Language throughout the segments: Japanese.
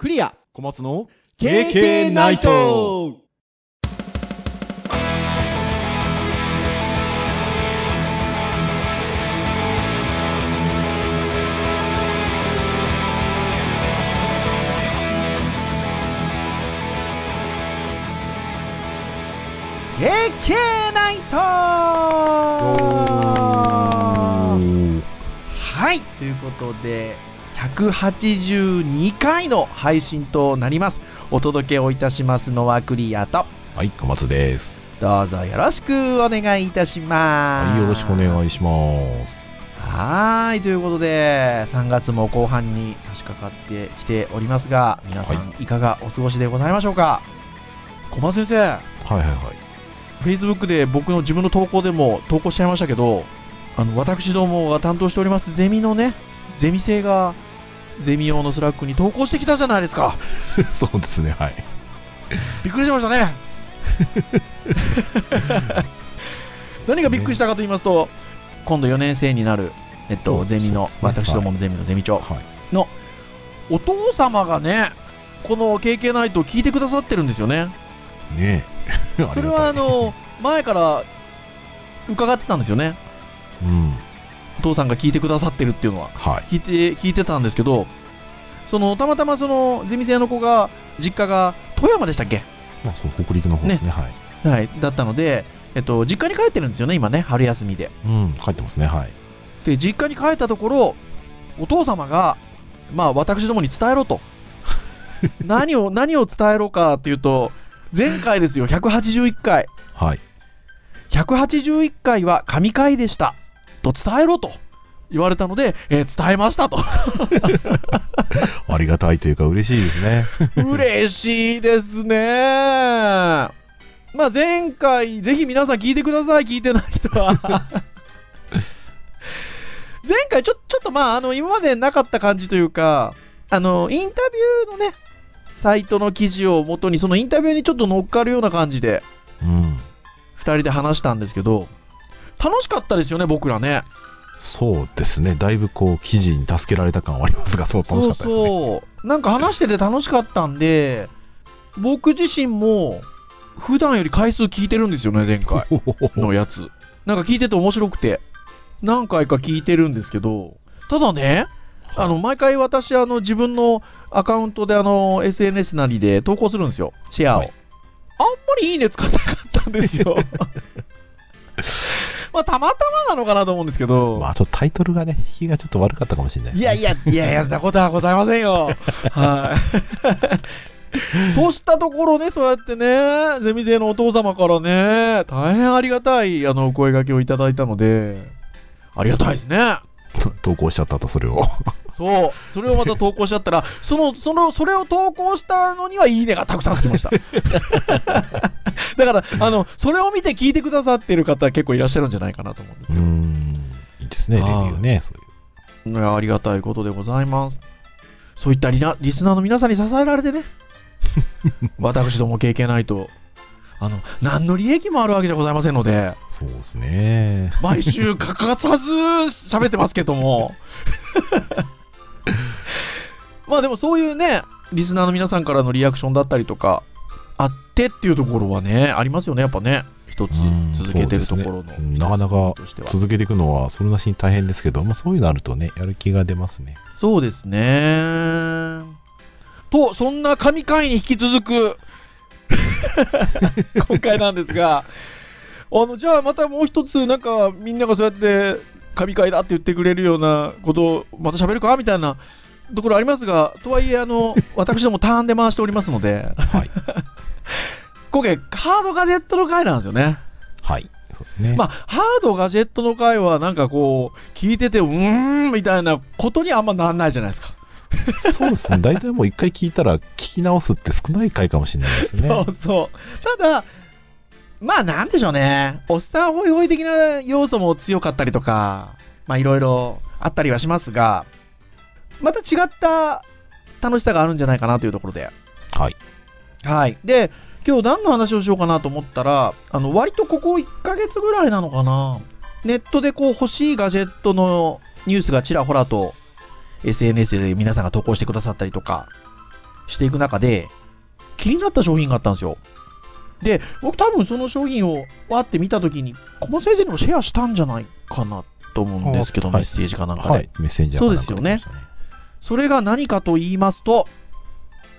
クリア。小松の KK ナイト。経験ナイト。はい。ということで182回の配信となります。お届けをいたしますのはクリアと。はい小松です。どうぞよろしくお願いいたします。はいよろしくお願いします。はーいということで3月も後半に差し掛かってきておりますが皆さんいかがお過ごしでございましょうか？小松先生。はいはいはい。Facebook で僕の自分の投稿でも投稿しちゃいましたけど、あの私どもが担当しておりますゼミのね、ゼミ生がゼミ用の Slack に投稿してきたじゃないですか。そうですねはいびっくりしましたね。何がびっくりしたかと言いますと、今度4年生になる、えっと、うんゼミの、ね私どものゼミのゼミ長はいのお父様がね、この KK ナイトを聞いてくださってるんですよね。ねえそれはあの、前から伺ってたんですよね。うんお父さんが聞いてくださってるっていうのははい。聞いて聞いてたんですけどそのたまたまそのゼミ生の子が実家が富山でしたっけ？まあそう北陸の方ですね。はい。はい。だったのでえっと実家に帰ってるんですよね今ね春休みで。うん帰ってますね。はい。で実家に帰ったところお父様がまあ私どもに伝えろと。何を何を伝えろかっていうと前回ですよ181回。はい。181回は神回でしたと伝えろと言われたので、えー伝えましたと ありがたいというか嬉しいですね嬉しいですね。まあ前回、ぜひ皆さん聞いてください、聞いてない人は。前回ちょ、ちょっとまあ、あの、今までなかった感じというか、あの、インタビューのね、サイトの記事をもとに、そのインタビューにちょっと乗っかるような感じで、うん二人で話したんですけど、楽しかったですよね、僕らね。そうですねだいぶこう記事に助けられた感はありますがそう楽しかったですねそうそう。なんか話してて楽しかったんで、僕自身も、普段より回数聞いてるんですよね、前回。のやつ。なんか聞いてて面白くて、何回か聞いてるんですけど、ただね、あの、毎回私、あの、自分のアカウントで、あの、SNS なりで投稿するんですよ、シェアを。はいあんまりいいね使ってなかったんですよ。まあ、たまたまなのかなと思うんですけど。まあちょっとタイトルがね引きがちょっと悪かったかもしれないねいやいや、いやいや、そんなことはございませんよ。はい。そうしたところね、そうやってね、ゼミ生のお父様からね、大変ありがたい、あの、お声掛けをいただいたので、ありがたいですね。投稿しちゃったとそれを そう。それをまた投稿しちゃったら、その、その、それを投稿したのには、いいねがたくさんつきました。だから、あの、それを見て聞いてくださってる方、結構いらっしゃるんじゃないかなと思うんですけど。うんいいですねレビューねそういういやありがたいことでございます。そういったリナリスナーの皆さんに支えられてね、私ども経験ないと、あの、何の利益もあるわけじゃございませんので、そうですね毎週欠かさず喋ってますけども。まあでもそういうね、リスナーの皆さんからのリアクションだったりとか、あってっていうところはね、ありますよね、やっぱね。一つうん続けてるところの、ねうんなかなか続けていくのはそれなしに大変ですけど、まあ、そういうのあるとねやる気が出ますねそうですね。と、そんな神回に引き続く、今回なんですが、あの、じゃあまたもう一つ、なんか、みんながそうやって、神回だって言ってくれるようなことを、また喋るかみたいなところありますが、とはいえ、あの、私どもターンで回しておりますので、はい今回、ハードガジェットの回なんですよね。はいそうですねまあ、ハードガジェットの回は、なんかこう、聞いてて、うーん、みたいなことにあんまなんないじゃないですか。そうですね大体もう一回聞いたら聞き直すって少ない回かもしれないですねそうそう。ただ、まあなんでしょうね。おっさんホイホイ的な要素も強かったりとか、まあいろいろあったりはしますが、また違った楽しさがあるんじゃないかなというところで。はいはい。で、今日何の話をしようかなと思ったら、あの、割とここ1ヶ月ぐらいなのかな。ネットでこう欲しいガジェットのニュースがちらほらと SNS で皆さんが投稿してくださったりとかしていく中で、気になった商品があったんですよ。で、僕多分その商品をわって見たときに、小松先生にもシェアしたんじゃないかなと思うんですけど、あはいメッセージかなんかで。はい、メッセーかなんかそうですよねそれが何かと言いますと、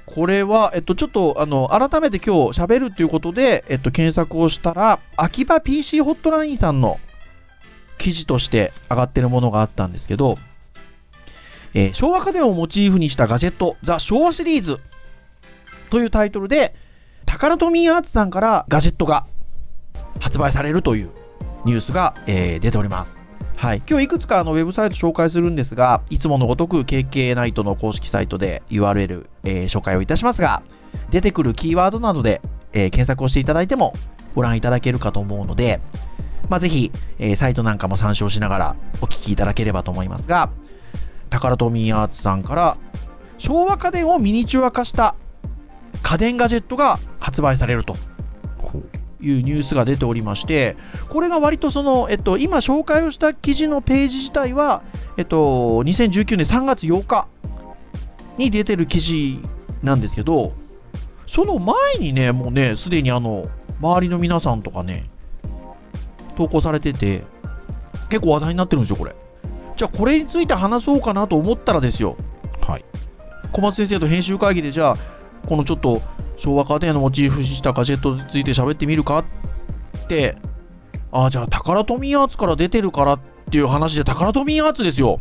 これは、えっと、ちょっと、あの、改めて今日喋るということで、えっと、検索をしたら、秋葉 PC ホットラインさんの記事として上がってるものがあったんですけど、えー昭和家電をモチーフにしたガジェット、ザ・昭和シリーズというタイトルで、タカラトミーアーツさんからガジェットが発売されるというニュースが、えー出ております。はい、今日いくつかのウェブサイト紹介するんですが、いつものごとく KK ナイトの公式サイトで URL、えー紹介をいたしますが、出てくるキーワードなどで、えー検索をしていただいてもご覧いただけるかと思うので、まあ、ぜひ、えーサイトなんかも参照しながらお聞きいただければと思いますが、タカラトミーアーツさんから昭和家電をミニチュア化した家電ガジェットが発売されるというニュースが出ておりまして、これが割とその、えっと、今紹介をした記事のページ自体は、えっと、2019年3月8日に出てる記事なんですけど、その前にね、もうね、すでにあの、周りの皆さんとかね、投稿されてて、結構話題になってるんですよ、これ。じゃあ、これについて話そうかなと思ったらですよ、はい。小松先生と編集会議でじゃあこのちょっと昭和家電のモチーフにしたガジェットについて喋ってみるかって。ああじゃあタカラトミーアーツから出てるからっていう話でタカラトミーアーツですよ。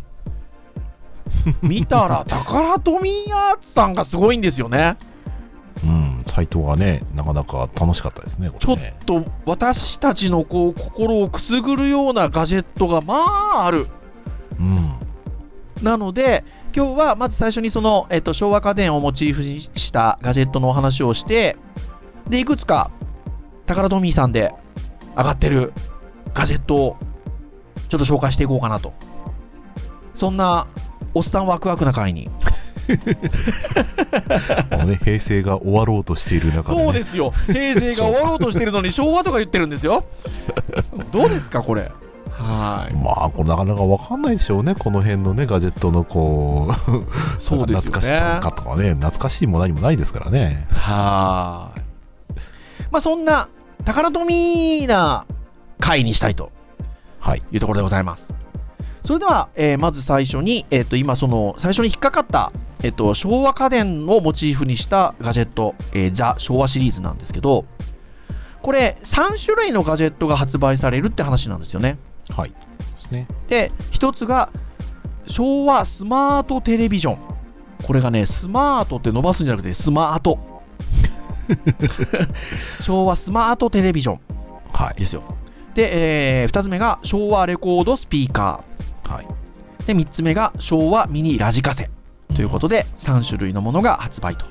見たらタカラトミーアーツさんがすごいんですよね。うん、サイトがね、なかなか楽しかったですね、こちょっ。と私たちのこう心をくすぐるようなガジェットがまああるうん。なので、今日はまず最初にその、えっと、昭和家電をモチーフにしたガジェットのお話をして、で、いくつか、タカラトミーさんで上がってるガジェットをちょっと紹介していこうかなと。そんな、おっさんワクワクな回に。あのね、平成が終わろうとしている中で、ね、そうですよ。平成が終わろうとしてるのに昭和とか言ってるんですよ。どうですか、これ？はい。まあ、これなかなかわかんないでしょうね、この辺のね、ガジェットのこう、そうですよね懐かしさかとかね、懐かしいも何もないですからね。はーい。まあ、そんな、タカラトミーな回にしたいとはい。いうところでございます。それでは、えーまず最初に、えっ、と、今その、最初に引っかかった、えっ、と、昭和家電をモチーフにしたガジェット、えーザ・昭和シリーズなんですけど、これ、3種類のガジェットが発売されるって話なんですよね。はい。ですね。で、一つが、昭和スマートテレビジョン。これがね、スマートって伸ばすんじゃなくて、スマート。昭和スマートテレビジョンはい。ですよ。で、え2つ目が昭和レコードスピーカはい。ー。で、3つ目が昭和ミニラジカセ。ということで、3種類のものが発売と。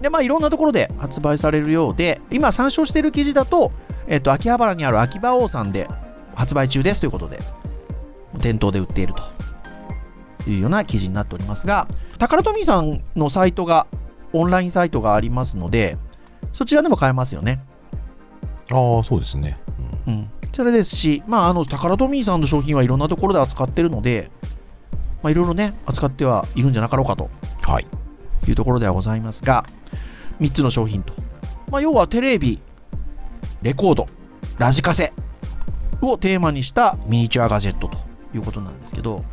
で、まあ、いろんなところで発売されるようで、今参照している記事だと、えっ、と、秋葉原にある秋葉王さんで発売中ですということで、店頭で売っているというような記事になっておりますが、タカラトミーさんのサイトが、オンラインサイトがありますので、そちらでも買えますよね。ああ、そうですね。うんうん。それですし、まあ、あの、タカラトミーさんの商品はいろんなところで扱ってるので、まあ、いろいろね、扱ってはいるんじゃなかろうかとはい。いうところではございますが、3つの商品と。まあ、要はテレビ、レコード、ラジカセをテーマにしたミニチュアガジェットということなんですけど、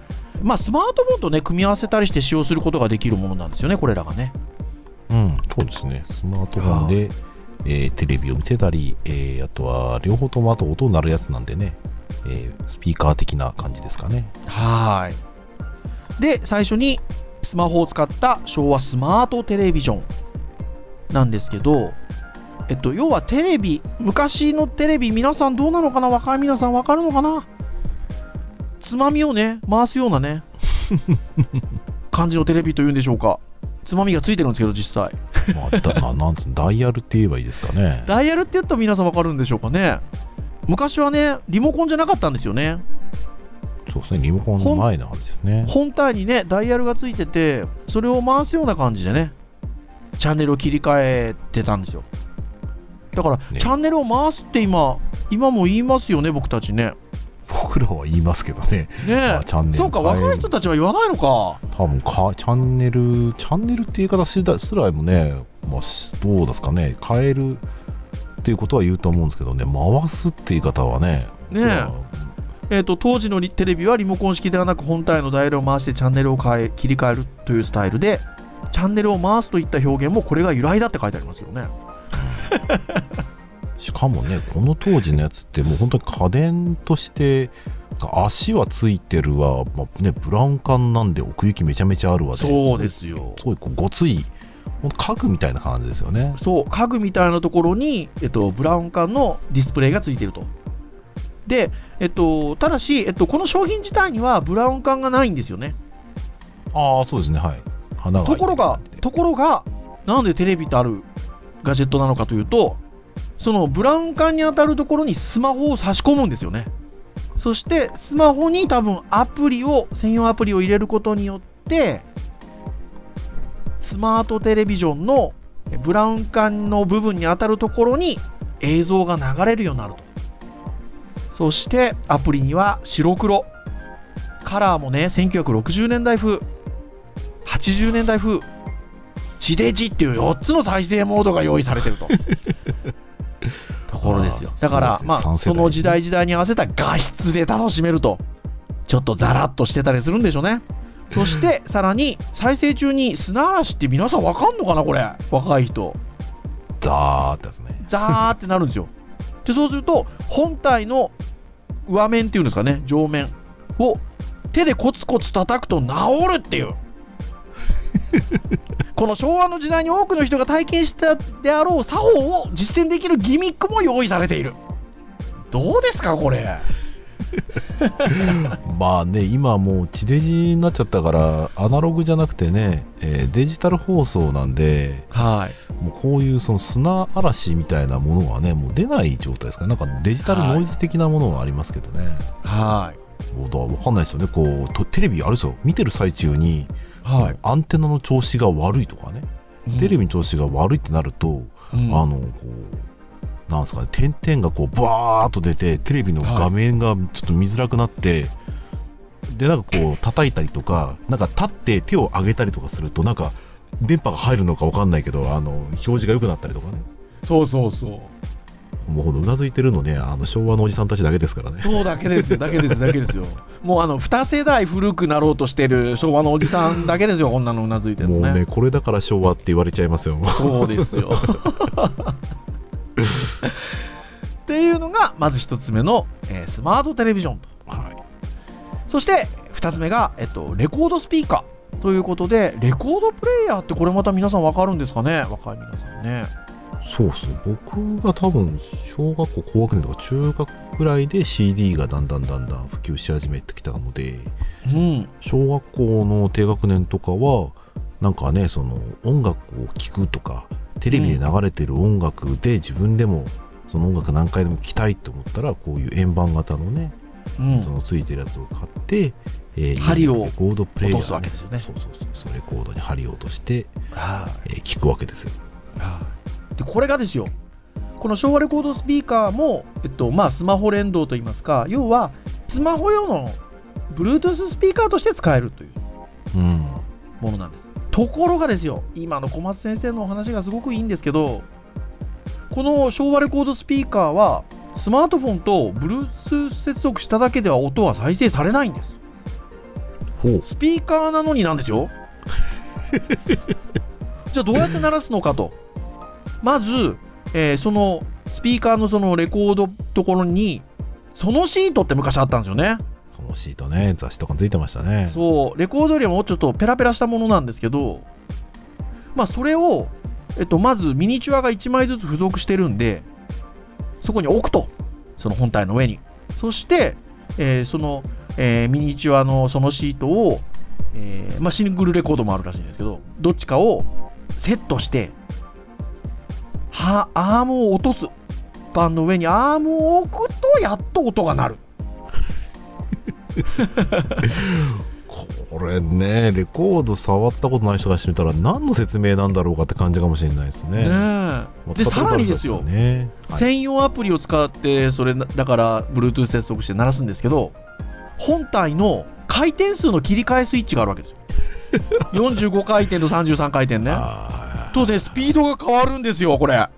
まあ、スマートフォンとね、組み合わせたりして使用することができるものなんですよね、これらがね。うん、そうですね。スマートフォンで、えーテレビを見せたり、えーあとは両方ともあと音鳴るやつなんでね、えースピーカー的な感じですかね。はーい。で、最初にスマホを使った昭和スマートテレビジョンなんですけど、えっと、要はテレビ、昔のテレビ、皆さんどうなのかな？若い皆さんわかるのかな？つまみをね、回すようなね、感じのテレビというんでしょうか。つまみがついてるんですけど、実際。まあ、だななんつダイヤルって言えばいいですかね。ダイヤルって言ったら皆さんわかるんでしょうかね。昔はね、リモコンじゃなかったんですよね。そうですね、リモコンの前の話ですね。本体にねダイヤルがついててそれを回すような感じでねチャンネルを切り替えてたんですよだから、ね。チャンネルを回すって今今も言いますよね僕たちね。僕らは言いますけどね。ねえ。まあチャンネルそうか若い人たちは言わないのか。多分か、チャンネル、チャンネルって言い方すらもね、まあ、しどうですかね、変えるっていうことは言うと思うんですけどね、回すって言い方はね、ねえ。ー、と当時のリテレビはリモコン式ではなく本体のダイヤルを回してチャンネルを変え切り替えるというスタイルでチャンネルを回すといった表現もこれが由来だって書いてありますよね しかもね、この当時のやつって、もう本当に家電として、足はついてるわ、まあね、ブラウン管なんで奥行きめちゃめちゃあるわそうですすよ。すごいこうごつい、家具みたいな感じですよね。そう家具みたいなところに、えっと、ブラウン管のディスプレイがついていると。で、えっと、ただし、えっと、この商品自体にはブラウン管がないんですよね。ああ、そうですね、はい。花がところがところがなんでテレビってあるガジェットなのかというとそのブラウン管に当たるところにスマホを差し込むんですよね。そしてスマホに多分アプリを専用アプリを入れることによってスマートテレビジョンのブラウン管の部分に当たるところに映像が流れるようになると。そしてアプリには白黒。カラーもね1960年代風。80年代風。地デジっていう4つの再生モードが用意されてると。ところですよ。だから、まあその時代時代に合わせた画質で楽しめるとちょっとザラッとしてたりするんでしょうね。そして さらに再生中に砂嵐って皆さんわかんのかなこれ。若い人。ザーってやつね。ザーってなるんですよ。でそうすると本体の上面っていうんですかね上面を手でコツコツ叩くと治るっていう この昭和の時代に多くの人が体験したであろう作法を実践できるギミックも用意されている。どうですかこれ？まあね、今もう地デジになっちゃったから、アナログじゃなくてね、えーデジタル放送なんで、はい。もうこういうその砂嵐みたいなものはね、もう出ない状態ですから、なんかデジタルノイズ的なものはありますけどね、はい。もうだわかんないですよね、こうとテレビあれですよ、見てる最中に、はい。アンテナの調子が悪いとかね、テレビの調子が悪いってなると、うん。あのこうなんですかね点々がこうバーっと出てテレビの画面がちょっと見づらくなって、でなんかこう叩いたりとかなんか立って手を上げたりとかするとなんか電波が入るのかわかんないけどあの表示が良くなったりとかね。そうそうそうもうほんとうなずいてるのねあの昭和のおじさんたちだけですからねそうだけですよ、だけです、だけですよ。もうあの2世代古くなろうとしてる昭和のおじさんだけですよ、こんなのうなずいてるのね。もうねこれだから昭和って言われちゃいますよそうですよ。っていうのが、まず1つ目の、えースマートテレビジョンと。はいそして2つ目が、えっと、レコードスピーカーということで、レコードプレイヤーってこれまた皆さん分かるんですかね、若い皆さんね。そうっすね。僕が多分小学校高学年とか中学ぐらいで CD がだんだんだんだん普及し始めてきたのでうん、小学校の低学年とかはなんかねその音楽を聴くとかテレビで流れてる音楽で自分でもその音楽何回でも聴きたいと思ったらこういう円盤型のね、うん。そのついてるやつを買って、えー針をレコードプレイヤー、落とすわけですよね。そうそうそう。レコードに針を落として、はいえー聴くわけですよでこれがですよこの昭和レコードスピーカーも、えっとまあ、スマホ連動といいますか要はスマホ用の Bluetooth スピーカーとして使えるといううんものなんです。ところがですよ今の小松先生のお話がすごくいいんですけどこの昭和レコードスピーカーはスマートフォンと Bluetooth 接続しただけでは音は再生されないんです。スピーカーなのになんですよ。じゃあどうやって鳴らすのかとまず、えーそのスピーカーのそのレコードところにそのシートって昔あったんですよね。そのシートね。雑誌とかについてましたね。そう。レコードよりもちょっとペラペラしたものなんですけどまあそれを、えっと、まずミニチュアが1枚ずつ付属してるんでそこに置くと。その本体の上に。そして、えーその、えーミニチュアのそのシートを、えーまあ、シングルレコードもあるらしいんですけどどっちかをセットしてはアームを落とすパンの上にアームを置くとやっと音が鳴る。ここれねレコード触ったことない人がしてみたら何の説明なんだろうかって感じかもしれないですね。ねまあえでさらにですよ、ね。はい。専用アプリを使ってそれなだから Bluetooth 接続して鳴らすんですけど本体の回転数の切り替えスイッチがあるわけですよ。45回転と33回転ねとでスピードが変わるんですよこれ。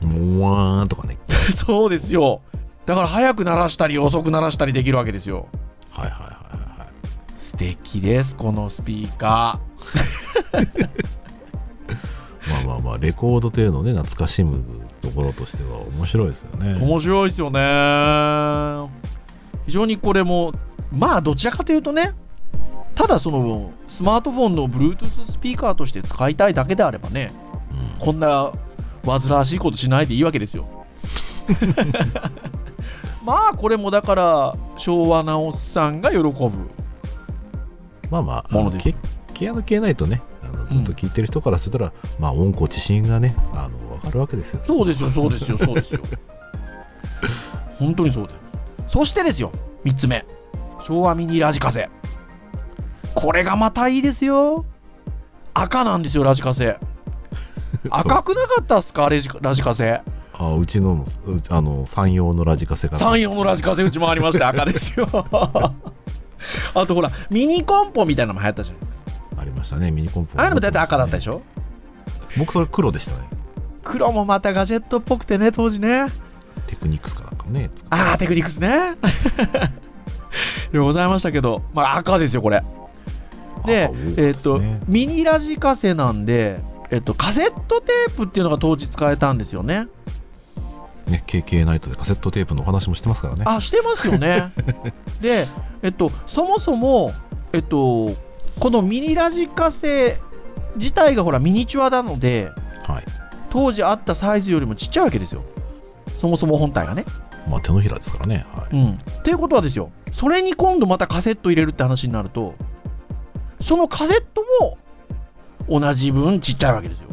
もわーんとかね。そうですよ。だから速く鳴らしたり遅く鳴らしたりできるわけですよ。はいはいはいはい素敵ですこのスピーカ まあまあまあレコードというのをね懐かしむところとしては面白いですよね。ー面白いですよね。非常にこれもまあどちらかというとねただそのスマートフォンの Bluetooth スピーカーとして使いたいだけであればねうんこんな煩わしいことしないでいいわけですよ。まあこれもだから昭和なおっさんが喜ぶ。まあまあものですけ毛穴系ないとねあのずっと聞いてる人からするたら、まあ温故知新がねあの分かるわけですよそうですよ、そうですよ、そうですよ。本当にそうです。そしてですよ、3つ目。昭和ミニラジカセ。これがまたいいですよ。赤なんですよ、ラジカセ。赤くなかったっすか、ラジラジカセ。あうちのもうちあの山陽のラジカセから山陽のラジカセうちもありまして 赤ですよ。あとほら、ミニコンポみたいなのも流行ったじゃないですか。ありましたねミニコンポあれも大体赤だったでしょ？ょ僕それ黒でしたね黒もまたガジェットっぽくてね、当時ね。テクニックスかなんかねあー、テクニックスね。いやございましたけど、まあ赤ですよ、これ。で、えっ、とミニラジカセなんで、えっ、と、カセットテープっていうのが当時使えたんですよね。ね KK ナイトでカセットテープのお話もしてますからねあ、してますよね。で、えっと、そもそも、えっと、このミニラジカセ自体がほらミニチュアなので、はい当時あったサイズよりもちっちゃいわけですよ。そもそも本体がね。まあ手のひらですからねはいうん。っていうことはですよ、それに今度またカセット入れるって話になると、そのカセットも同じ分ちっちゃいわけですよ。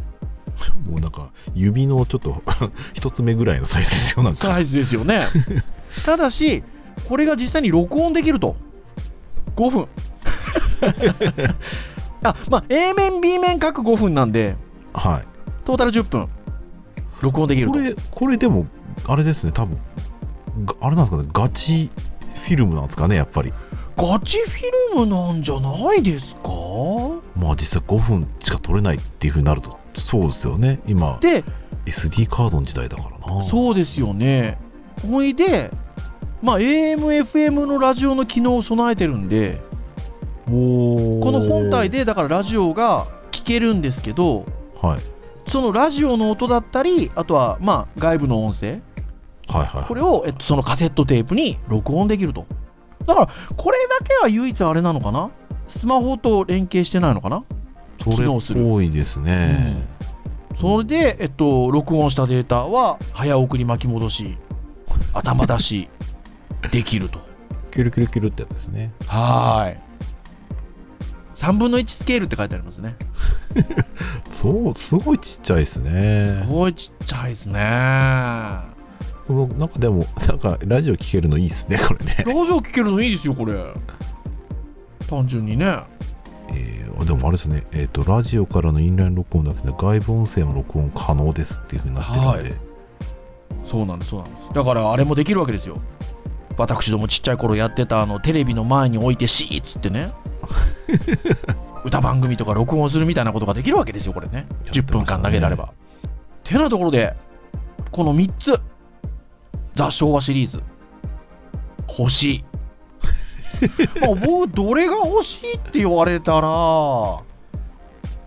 もうなんか指のちょっと 一つ目ぐらいのサイズですよなんかサイズですよね。ただし、これが実際に録音できると。5分。あ、まあ、A 面、B 面各5分なんで、はいトータル10分、録音できると。これこれでもあれですね多分があれなんですかねガチフィルムなんですかねやっぱりガチフィルムなんじゃないですか？まあ実際5分しか撮れないっていうふうになるとそうですよね。今で、SD カードの時代だからな。そうですよね。ほいで、まあ、AM、FM のラジオの機能を備えてるんで、おこの本体で、だからラジオが聞けるんですけど、はい。そのラジオの音だったり、あとは、まあ、外部の音声、はいはいはい。これを、えっと、そのカセットテープに録音できると。だから、これだけは唯一あれなのかな？スマホと連携してないのかな、それ機能するっぽいですね、それで、えっと、録音したデータは早送り巻き戻し、頭出し できると。キュルキュルキュルってやつですねはーい。3分の1スケールって書いてありますね。そうすごいちっちゃいですねすごいちっちゃいですね。僕なんかでもなんかラジオ聞けるのいいですねこれねラジオ聞けるのいいですよ、これ。単純にね。えー、あでもあれですね、えっ、と、ラジオからのインライン録音だけで外部音声も録音可能ですっていうふうになってるんで、はいそうなんです、そうなんです。だから、あれもできるわけですよ。私どもちっちゃい頃やってた、あの、テレビの前に置いてシーっつってね。歌番組とか録音するみたいなことができるわけですよ、これね。10分間投げられば。てなところで、この3つ、ザ・昭和シリーズ、欲しい。まあ僕、どれが欲しいって言われたら、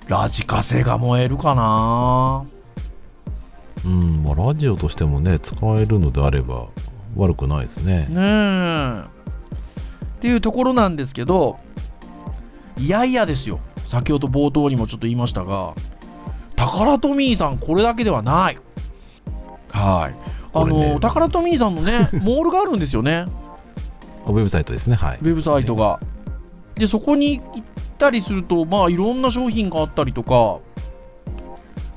ラジカセが燃えるかな。うん、まあ、ラジオとしてもね、使えるのであれば悪くないですね。ねえ。っていうところなんですけど、いやいやですよ。先ほど冒頭にもちょっと言いましたが、タカラトミーさん、これだけではない。はい。あの、タカラトミーさんのね、モールがあるんですよね。ウェブサイトですね、はいウ。ェブサイトが。で、そこに行ったりすると、まあ、いろんな商品があったりとか、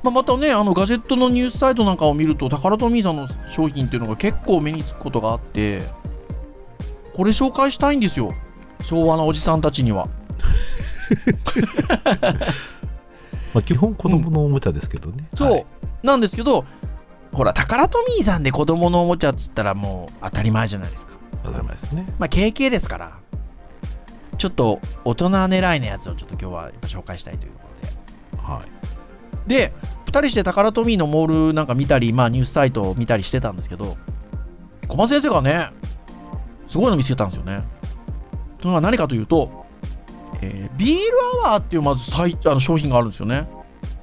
まあ、またね、あのガジェットのニュースサイトなんかを見ると、タカラトミーさんの商品っていうのが結構目につくことがあって、これ紹介したいんですよ、昭和なおじさんたちには。まあ基本子供のおもちゃですけどね。そう、はいなんですけど、ほら、タカラトミーさんで子供のおもちゃっつったらもう当たり前じゃないですか。当たり前ですね。まあ、KK ですから、ちょっと大人狙いのやつをちょっと今日はやっぱ紹介したいということで。はい。で、2人してタカラトミーのモールなんか見たり、まあ、ニュースサイトを見たりしてたんですけど、小松先生がね、すごいの見つけたんですよね。それは何かというと、えービールアワーっていうまずサイあの商品があるんですよね。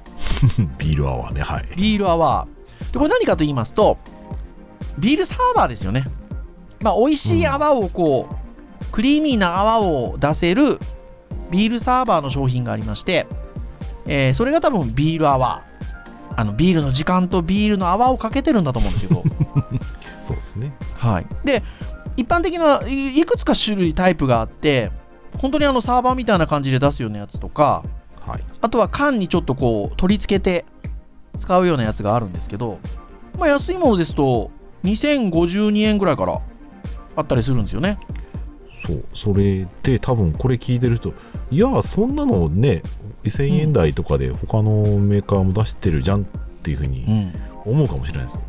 ビールアワーね、はい。ビールアワー。で、これ何かと言いますと、ビールサーバーですよね。まあ、美味しい泡をこう、クリーミーな泡を出せるビールサーバーの商品がありまして、えーそれが多分ビールアワー。あの、ビールの時間とビールの泡をかけてるんだと思うんですけど。そうですね。はい。で、一般的ないいくつか種類タイプがあって、本当にあのサーバーみたいな感じで出すようなやつとか、はい。あとは缶にちょっとこう取り付けて使うようなやつがあるんですけど、まあ、安いものですと2052円ぐらいからあったりするんですよね。そう。それで多分これ聞いてると、いや、そんなのね、1000円台とかで他のメーカーも出してるじゃんっていうふうにん。思うかもしれないですよ。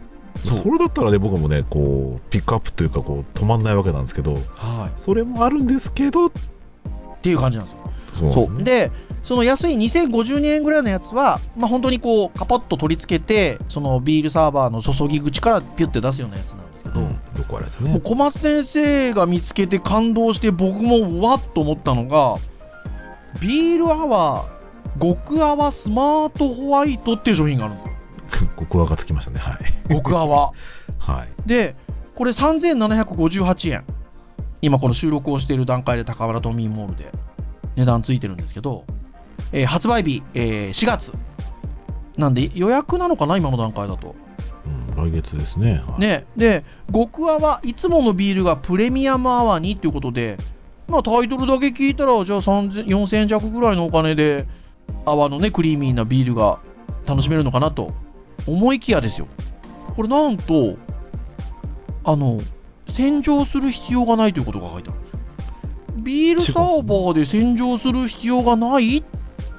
そうそれだったらね、僕もね、こう、ピックアップというか、こう、止まんないわけなんですけど、はい。それもあるんですけど、っていう感じなんですよ。そうですね。その安い2052円ぐらいのやつは、まあ、本当にこう、カパッと取り付けて、そのビールサーバーの注ぎ口からピュッて出すようなやつなんですけど、うん、よくあね。小松先生が見つけて感動して僕もうわっと思ったのがビールアワー極泡スマートホワイトっていう商品があるんですよ ここがつきましたね。はい。極泡 はい。でこれ3758円今この収録をしている段階で高原トミーモールで値段ついてるんですけど、えー発売日、えー4月なんで予約なのかな今の段階だとうん、来月ですね。はい、ね、で、極泡、いつものビールがプレミアムアワーにっていうことで、まあ、タイトルだけ聞いたら、じゃあ3000 4000円弱ぐらいのお金で、泡のね、クリーミーなビールが楽しめるのかなと思いきやですよ。これなんと、あの、洗浄する必要がないということが書いてあるんですよ。ビールサーバーで洗浄する必要がないっ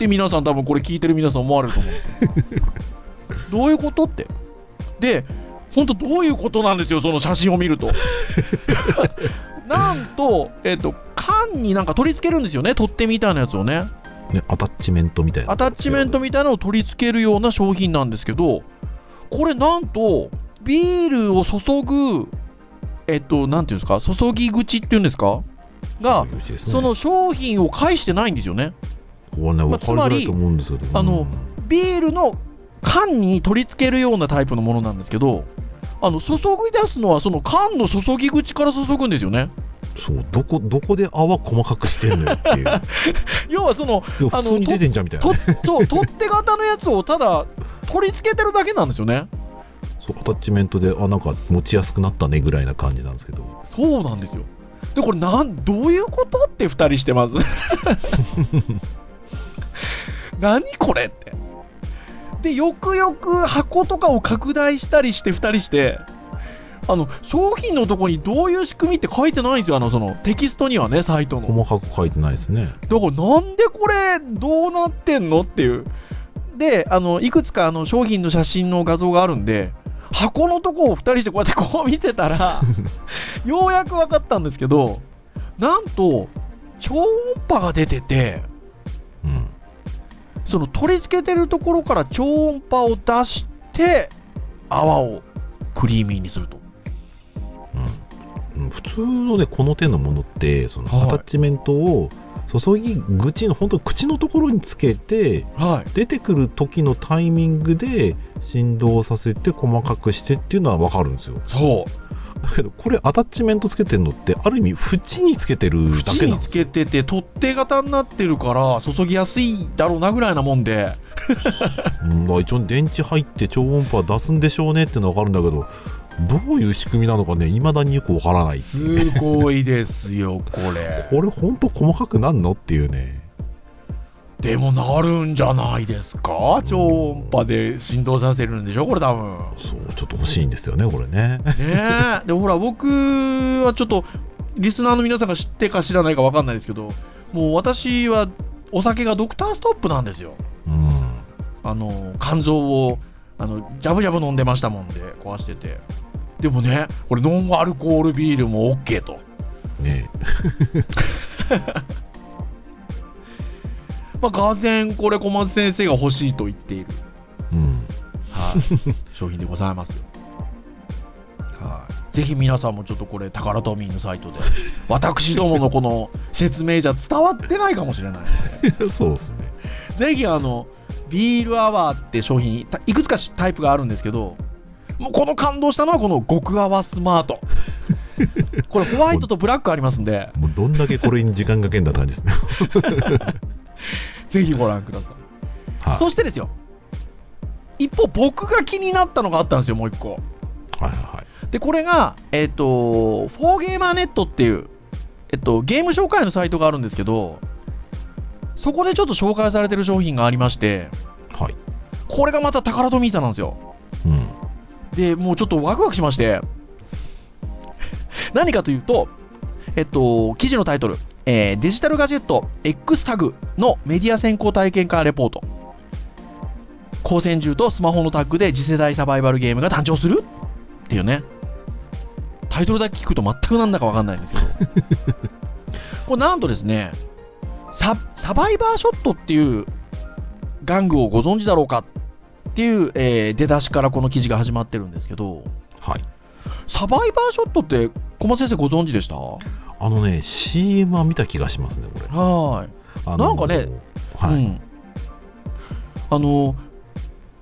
て皆さん多分これ聞いてる皆さん思われると思う。どういうことって。で、本当どういうことなんですよ、その写真を見ると。なんと、えっ、と、缶になんか取り付けるんですよね、取っ手みたいなやつをね。ね、アタッチメントみたいな。アタッチメントみたいなのを取り付けるような商品なんですけど、これなんと、ビールを注ぐ、えっ、と、なんていうんですか、注ぎ口っていうんですか？が、ねその商品を返してないんですよね。これね、まあ分かりづらいと思うんですけど、あのうんビールの缶に取り付けるようなタイプのものなんですけど、あの注ぎ出すのはその缶の注ぎ口から注ぐんですよね。そう、どこ、どこで泡細かくしてんのよっていう。要はその普通に出てんじゃんみたいな。そう取っ手型のやつをただ取り付けてるだけなんですよね。そう、アタッチメントで、あ、なんか持ちやすくなったねぐらいな感じなんですけど。そうなんですよ。でこれなんどういうことって2人してます。何これって。でよくよく箱とかを拡大したりして2人してあの商品のとこにどういう仕組みって書いてないんですよあのそのテキストにはねサイトの細かく書いてないですね。だからなんでこれどうなってんのっていうであのいくつかあの商品の写真の画像があるんで箱のとこを2人してこうやってこう見てたら ようやく分かったんですけどなんと超音波が出ててうん。その取り付けてるところから超音波を出して泡をクリーミーにすると。うん、普通のねこの手のものってそのはい。アタッチメントを注ぎ口の本当口のところにつけてはい。出てくる時のタイミングで振動させて細かくしてっていうのは分かるんですよ。そうだけどこれアタッチメントつけてるのってある意味縁につけてるだ縁につけなんですよ。けてて取っ手型になってるから注ぎやすいだろうなぐらいなもんで。うんまあ一応電池入って超音波出すんでしょうねってのは分かるんだけどどういう仕組みなのかねいまだによく分からないすごいですよこれ。これ本当細かくなんのっていうねでもなるんじゃないですか？超音波で振動させるんでしょ？これ多分そうちょっと欲しいんですよねこれねねえでもほら僕はちょっとリスナーの皆さんが知ってか知らないか分かんないですけどもう私はお酒がドクターストップなんですよ。うん。あの、肝臓を、あの、ジャブジャブ飲んでましたもんで、壊してて。でもね、これノンアルコールビールも OK と。ね まあ、がぜんこれ小松先生が欲しいと言っている、うん。はい、商品でございますよ。はい。ぜひ皆さんもちょっとこれ、タカラトミーのサイトで、私どものこの説明じゃ伝わってないかもしれないので、そうですね。ぜひあの、ビールアワーって商品、たいくつかタイプがあるんですけど、もうこの感動したのはこの極泡スマート。これホワイトとブラックありますんで、もうどんだけこれに時間かけんだって感じですね。ぜひご覧ください。はい。そしてですよ、一方僕が気になったのがあったんですよ、もう一個。はいはいはい。で、これが、えっ、と、フォーゲーマーネットっていう、えっと、ゲーム紹介のサイトがあるんですけど、そこでちょっと紹介されてる商品がありまして、はい。これがまた宝富さんなんですよ。うん。で、もうちょっとワクワクしまして、何かというと、えっと、記事のタイトル、えーデジタルガジェット X タグのメディア先行体験化レポート。光線銃とスマホのタッグで次世代サバイバルゲームが誕生する？っていうね。タイトルだけ聞くと全くなんだかわかんないんですけど。これなんとですね、ササバイバーショットっていう玩具をご存知だろうか？っていう、えー出だしからこの記事が始まってるんですけど、はい。サバイバーショットって小松先生ご存知でした？はあのね、CM は見た気がしますね、これ。ーい。あのなんかね、はい。うん。あの、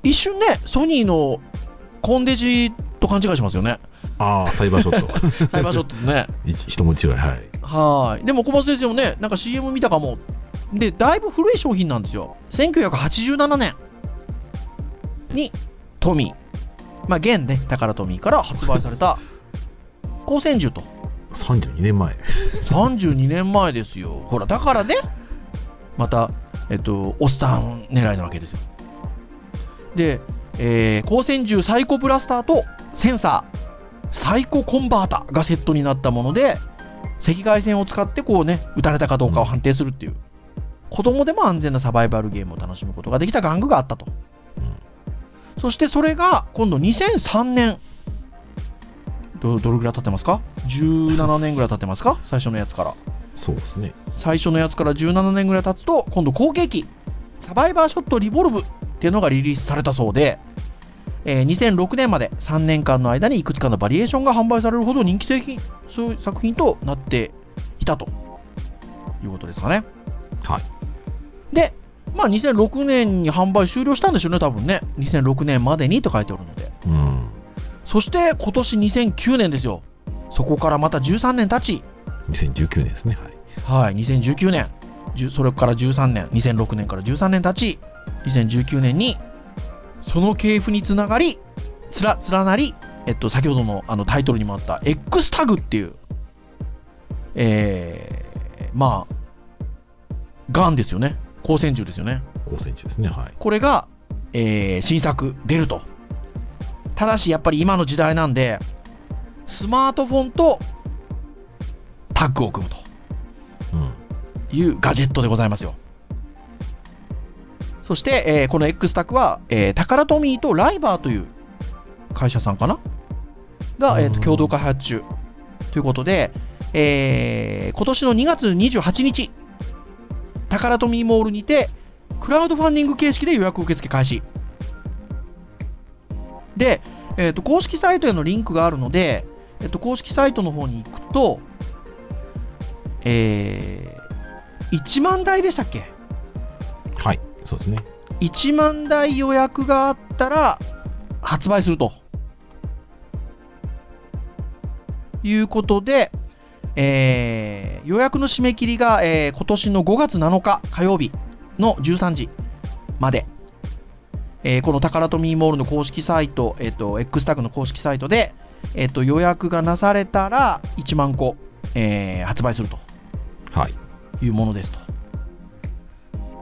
一瞬ね、ソニーのコンデジと勘違いしますよね。ああ、サイバーショット。サイバーショットね。一一文字違い、はい。はい。でも小松先生もね、なんか CM 見たかも。で、だいぶ古い商品なんですよ。1987年にトミー、まあ、現ね、宝トミーから発売された光線銃と。32年前。32年前ですよ。ほら、だからね、また、えっと、おっさん狙いなわけですよ。で、えー光線銃サイコブラスターとセンサー、サイココンバータがセットになったもので、赤外線を使ってこうね、撃たれたかどうかを判定するっていう、子供でも安全なサバイバルゲームを楽しむことができた玩具があったと。そしてそれが今度2003年、どどれぐらい経ってますか ?17 年ぐらい経ってますか？最初のやつから。そうですね。最初のやつから17年ぐらい経つと今度後継機サバイバーショットリボルブっていうのがリリースされたそうで、えー2006年まで3年間の間にいくつかのバリエーションが販売されるほど人気製品そういう作品となっていたということですかねはい。でまあ2006年に販売終了したんでしょうね多分ね2006年までにと書いておるのでうん。そして今年2009年ですよそこからまた13年経ち2019年ですね。はい。はい、2019年、それから13年、2006年から13年経ち、2019年に、その系譜につながり、つら、連なり、えっと、先ほどのあのタイトルにもあった X タグっていう、えー、まあ、ガンですよね。光線銃ですよね。高センチですね。はい。これが、えー新作出ると。ただし、やっぱり今の時代なんで、スマートフォンとタッグを組むと。うん。いうガジェットでございますよ。そして、えーこの X タクは、えータカラトミーとライバーという会社さんかな？が、えーとうん共同開発中ということで、えー今年の2月28日、タカラトミーモールにて、クラウドファンディング形式で予約受付開始。で、えーと公式サイトへのリンクがあるので、えーと公式サイトの方に行くと、えー、1万台でしたっけ？はい。そうですね。1万台予約があったら発売するということで、えー予約の締め切りが、えー今年の5月7日火曜日の13時まで、えーこのタカラトミーモールの公式サイト、えっ、と、X タグの公式サイトで、えっ、と、予約がなされたら1万個、えー発売するとはい。いうものですと。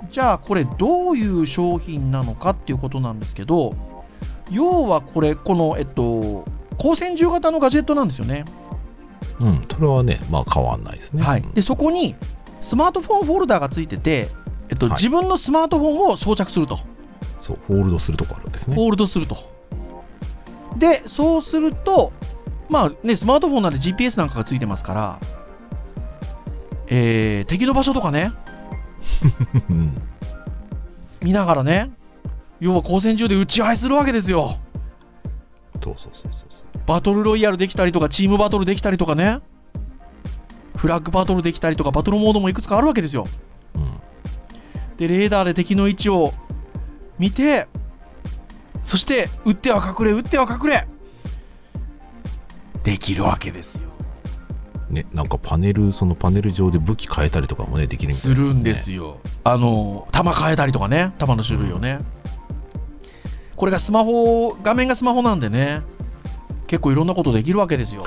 じゃあこれどういう商品なのかっていうことなんですけど要はこれこのえっと光線銃型のガジェットなんですよね。うん。それはね、まあ変わんないですね。はいうん、でそこにスマートフォンフォルダーがついててえっとはい自分のスマートフォンを装着すると、そうホールドするとこあるんですねホールドすると。で、そうすると、まあね、スマートフォンなんで GPS なんかがついてますから、えー敵の場所とかね、う ん見ながらね、要は光線中で打ち合いするわけですよ。そうそうそうそうバトルロイヤルできたりとか、チームバトルできたりとかね、フラッグバトルできたりとか、バトルモードもいくつかあるわけですよ。うんで、レーダーで敵の位置を見て、そして、撃っては隠れ、撃っては隠れ、できるわけですよ。ね、なんかパネル、そのパネル上で武器変えたりとかもね、できるみたいな、するんですよ。あの、弾変えたりとかね、弾の種類をね。これがスマホ、画面がスマホなんでね、結構いろんなことできるわけですよ。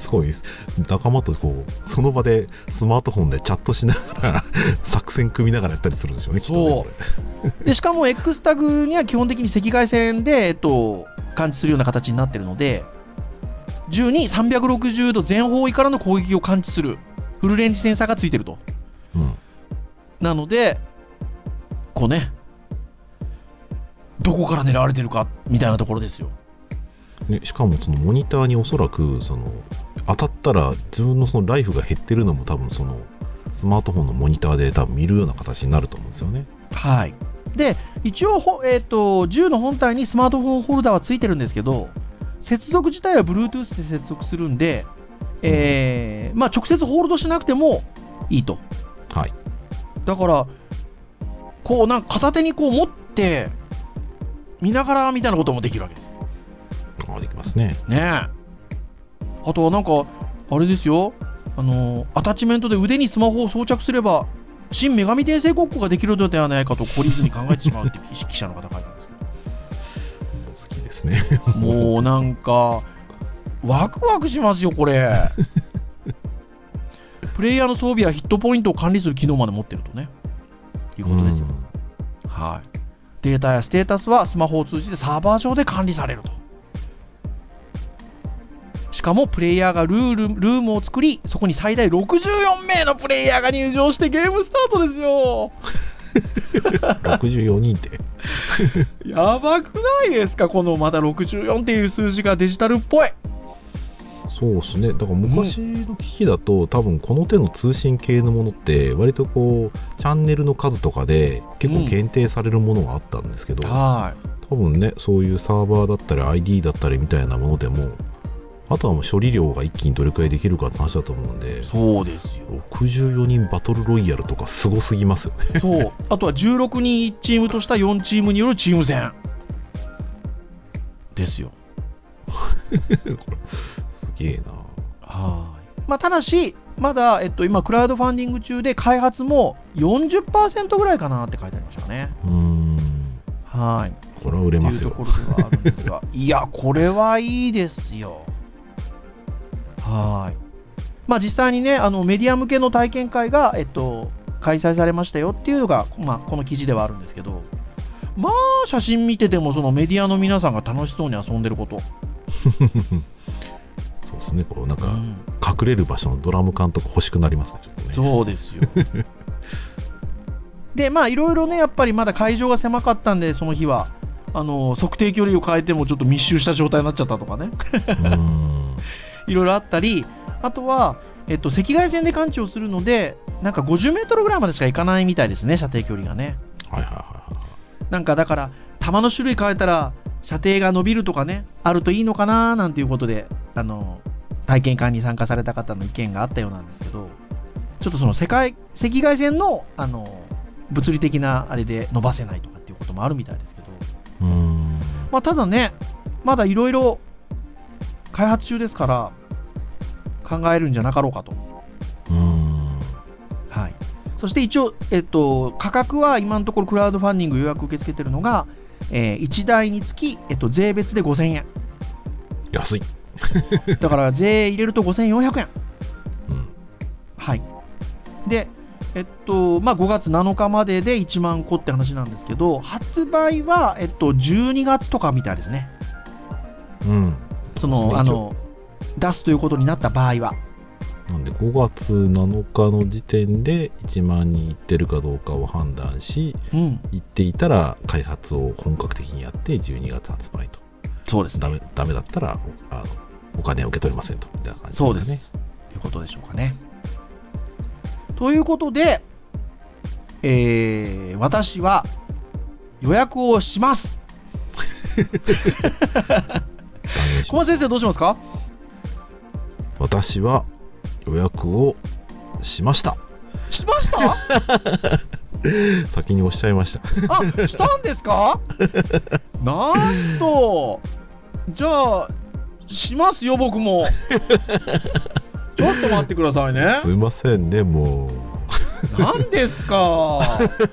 すごいです。仲間とこう、その場でスマートフォンでチャットしながら、作戦組みながらやったりするんでしょうね、きっとねでしかも X タグには基本的に赤外線で、えっと、感知するような形になってるので、銃に360度全方位からの攻撃を感知するフルレンジセンサーがついてると。うん。なので、こうね、どこから狙われてるかみたいなところですよ。ね、しかもそのモニターにおそらくその当たったら自分のそのライフが減ってるのも多分そのスマートフォンのモニターで多分見るような形になると思うんですよね。はい。で、一応ほ、えっと銃の本体にスマートフォンホルダーはついてるんですけど、接続自体は Bluetooth で接続するんで、えーまあ、直接ホールドしなくてもいいと。はい。だから、こう、なんか片手にこう持って、見ながらみたいなこともできるわけです。あできますね。ねえ。あとはなんか、あれですよ、あの、アタッチメントで腕にスマホを装着すれば、新女神転生ごっこができるのではないかと懲りずに考えてしまうって記記者の方書いてますけ好きですね。ど、もうなんか、ワクワクしますよ、これ。プレイヤーの装備やヒットポイントを管理する機能まで持ってるとね、いうことですよ。はい。データやステータスはスマホを通じてサーバー上で管理されると。しかもプレイヤーがルールルームを作り、そこに最大64名のプレイヤーが入場してゲームスタートですよ。64人って。やばくないですか、このまだ64っていう数字がデジタルっぽい。そうですね。だから昔の機器だと、多分この手の通信系のものって、割とこう、チャンネルの数とかで結構限定されるものがあったんですけど、は多分ね、そういうサーバーだったり ID だったりみたいなものでも、あとはもう処理量が一気にどれくらいできるかって話だと思うんでい。、そうですよ。64人バトルロイヤルとかすごすぎますよね。そう。あとは16人1チームとした4チームによるチーム戦。ですよ。すげえな。はい。まあ、ただし、まだ、えっと、今、クラウドファンディング中で、開発も40%ぐらいかなって書いてありましたね。うーん。はい。これは売れますよ。いや、これはいいですよ。はい。まあ、実際にね、あのメディア向けの体験会が、えっと、開催されましたよっていうのが、まあ、この記事ではあるんですけど、まあ、写真見てても、そのメディアの皆さんが楽しそうに遊んでること。そうですね。こうなんか、うん隠れる場所のドラム缶とか欲しくなりますね。ねそうですよ。で、まあ、いろいろね、やっぱりまだ会場が狭かったんで、その日は、あの測定距離を変えてもちょっと密集した状態になっちゃったとかね。いろいろあったり、あとは、えっと、赤外線で感知をするので、なんか50メートルぐらいまでしか行かないみたいですね、射程距離がね。はいはいはいはい。なんかだから、弾の種類変えたら、射程が伸びるとかね、あるといいのかななんていうことで、あの体験会に参加された方の意見があったようなんですけど、ちょっとその世界赤外線のあの物理的なあれで伸ばせないとかっていうこともあるみたいですけど、うーん。まあ、ただね、まだいろいろ開発中ですから、考えるんじゃなかろうかと。はい、そして一応、えっと、価格は今のところクラウドファンディング予約受け付けてるのが、え1台につき、えっと、税別で5000円。安い。だから税入れると5400円。うん。はい。で、えっと、まあ、5月7日までで1万個って話なんですけど、発売は、えっと、12月とかみたいですね。うん。その、あの、出すということになった場合は。なんで5月7日の時点で1万人いってるかどうかを判断しうん。行っていたら開発を本格的にやって12月発売とそうですね。ダメダメだったらあのお金を受け取りませんとみたいな感じですかねそうです。ということでしょうかね。ということで、えー、私は予約をします。断言します小松先生どうしますか？私は予約をしました。しました？先におっしゃいました。あ、したんですか？なんと、じゃあ、しますよ、僕も。ちょっと待ってくださいね。すいませんねも何ですか？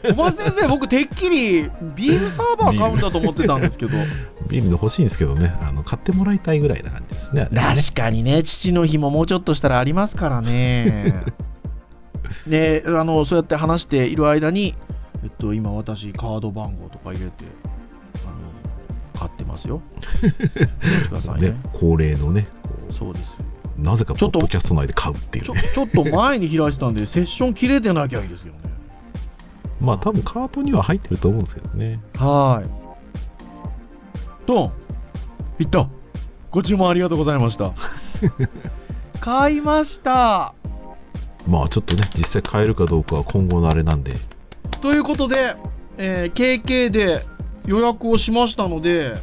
小松先生、僕、てっきりビールサーバー買うんだと思ってたんですけど。うビールの欲しいんですけどねあの買ってもらいたいぐらいな感じですね確かにね、父の日ももうちょっとしたらありますからね。で、あの、そうやって話している間に、えっと、今私、カード番号とか入れて、あの、買ってますよ。ね。ね恒例のねこそうですよ。うなぜかちょっとポッドキャスト内で買うっていうちょねちょっと前に開いてたんで、セッション切れてなきゃいいですけどね。まあ多分カートには入ってると思うんですけどねはーい。ドンいったご注文ありがとうございました。買いましたまあちょっとね実際買えるかどうかは今後のあれなんでということで、えー KK で予約をしましたので、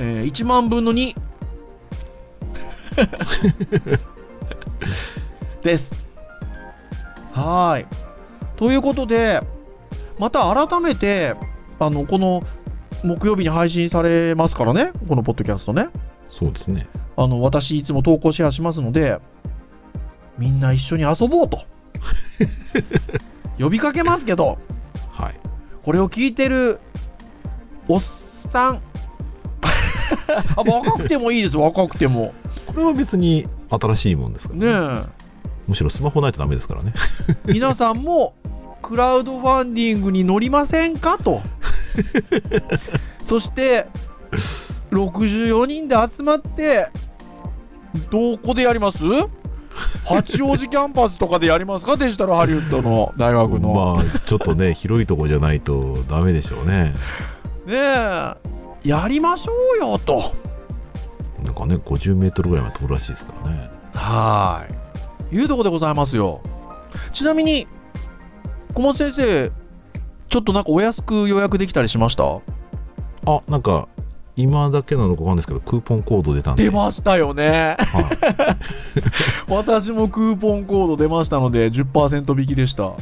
えー1万分の2 です。はーい。ということで、また改めて、あの、この木曜日に配信されますからね、このポッドキャストね。そうですねあの、私いつも投稿シェアしますので、みんな一緒に遊ぼうと。呼びかけますけど、はいこれを聞いてるおっさん あ若くてもいいです若くてもこれは別に新しいもんですからね。え。むしろスマホないとダメですからね。皆さんもクラウドファンディングに乗りませんか？と。そして64人で集まってどこでやります？八王子キャンパスとかでやりますか？デジタルハリウッドの大学の、まあちょっとね広いとこじゃないとダメでしょうね。ねえ。やりましょうよとかね50メートルぐらいは通るらしいですからねはーい。いうとこでございますよ。ちなみに、小松先生、ちょっとなんかお安く予約できたりしました？あなんか今だけなのかわかんないですけどクーポンコード出たんで出ましたよね。はい 私もクーポンコード出ましたので、10%引きでした。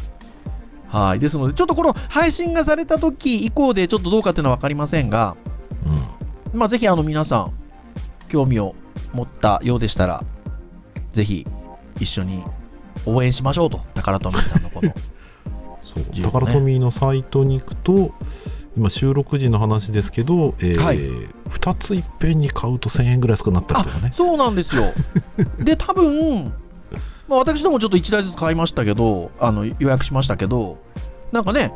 はい。ですので、ちょっとこの配信がされた時以降でちょっとどうかっていうのは分かりませんが、うんまあ、ぜひあの皆さん、興味を持ったようでしたら、ぜひ一緒に応援しましょうと、宝富さんのこの。そうミーのサイトに行くと今収録時の話ですけど、えーはい2ついっぺんに買うと1000円ぐらい安くなったりとかねそうなんですよ。で、多分、まあ、私どもちょっと1台ずつ買いましたけど、あの予約しましたけど、なんかね、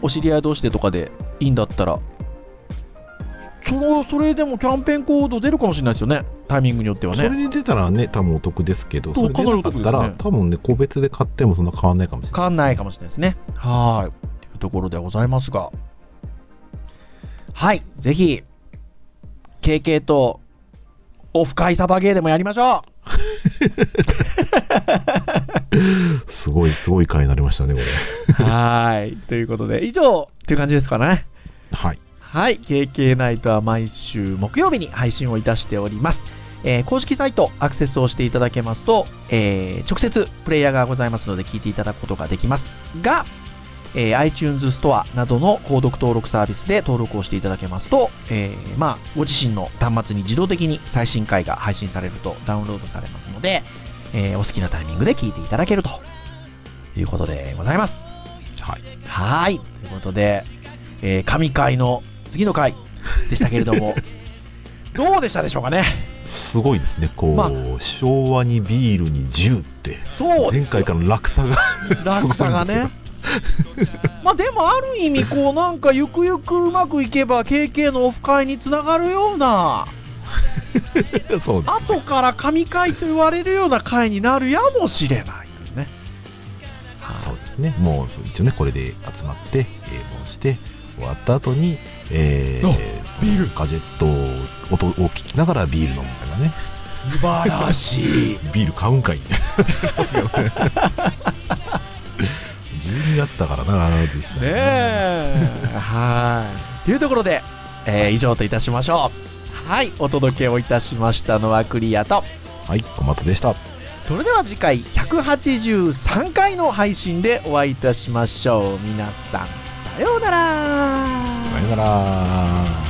お知り合い同士でとかでいいんだったら、そのそれでもキャンペーンコード出るかもしれないですよね、タイミングによってはそれね。に出たらね多分お得ですけどそうそれ出なかったら、かなりお得ですね多分ね個別で買ってもそんな変わんないかもしれない変わんないかもしれないですね。はーい。というところでございますが、はい、ぜひ、KK とオフ会サバゲーでもやりましょう すごいすごい回になりましたねこれはーい。ということで、以上っていう感じですかね。はいはい。KK ナイトは毎週木曜日に配信をいたしております。えー公式サイトアクセスをしていただけますと、えー直接プレイヤーがございますので聞いていただくことができますが、えー iTunes ストアなどの購読登録サービスで登録をしていただけますと、えーまあ、ご自身の端末に自動的に最新回が配信されるとダウンロードされますので、えーお好きなタイミングで聞いていただけるということでございます。はいはーい。ということで、えー神回の次の回。でしたけれども、どうでしたでしょうかね。すごいですね。こう、まあ。昭和にビールに銃って。そう前回からの落差が落差がね。まあでもある意味こうなんかゆくゆくうまくいけば KK のオフ会につながるような。そうです後から神回と言われるような回になるやもしれないというね。そうですね。もう一応ね。これで集まってゲームをして終わった後にえービールガジェットを音を聞きながらビール飲むみたいなね素晴らしい。ビール買うんかい 12月だからな実際ねえ。はい。というところで、えー以上といたしましょう。はい。お届けをいたしましたのはクリアと、はいお待ちでしたそれでは次回183回の配信でお会いいたしましょう。皆さん、さようなら。さよなら。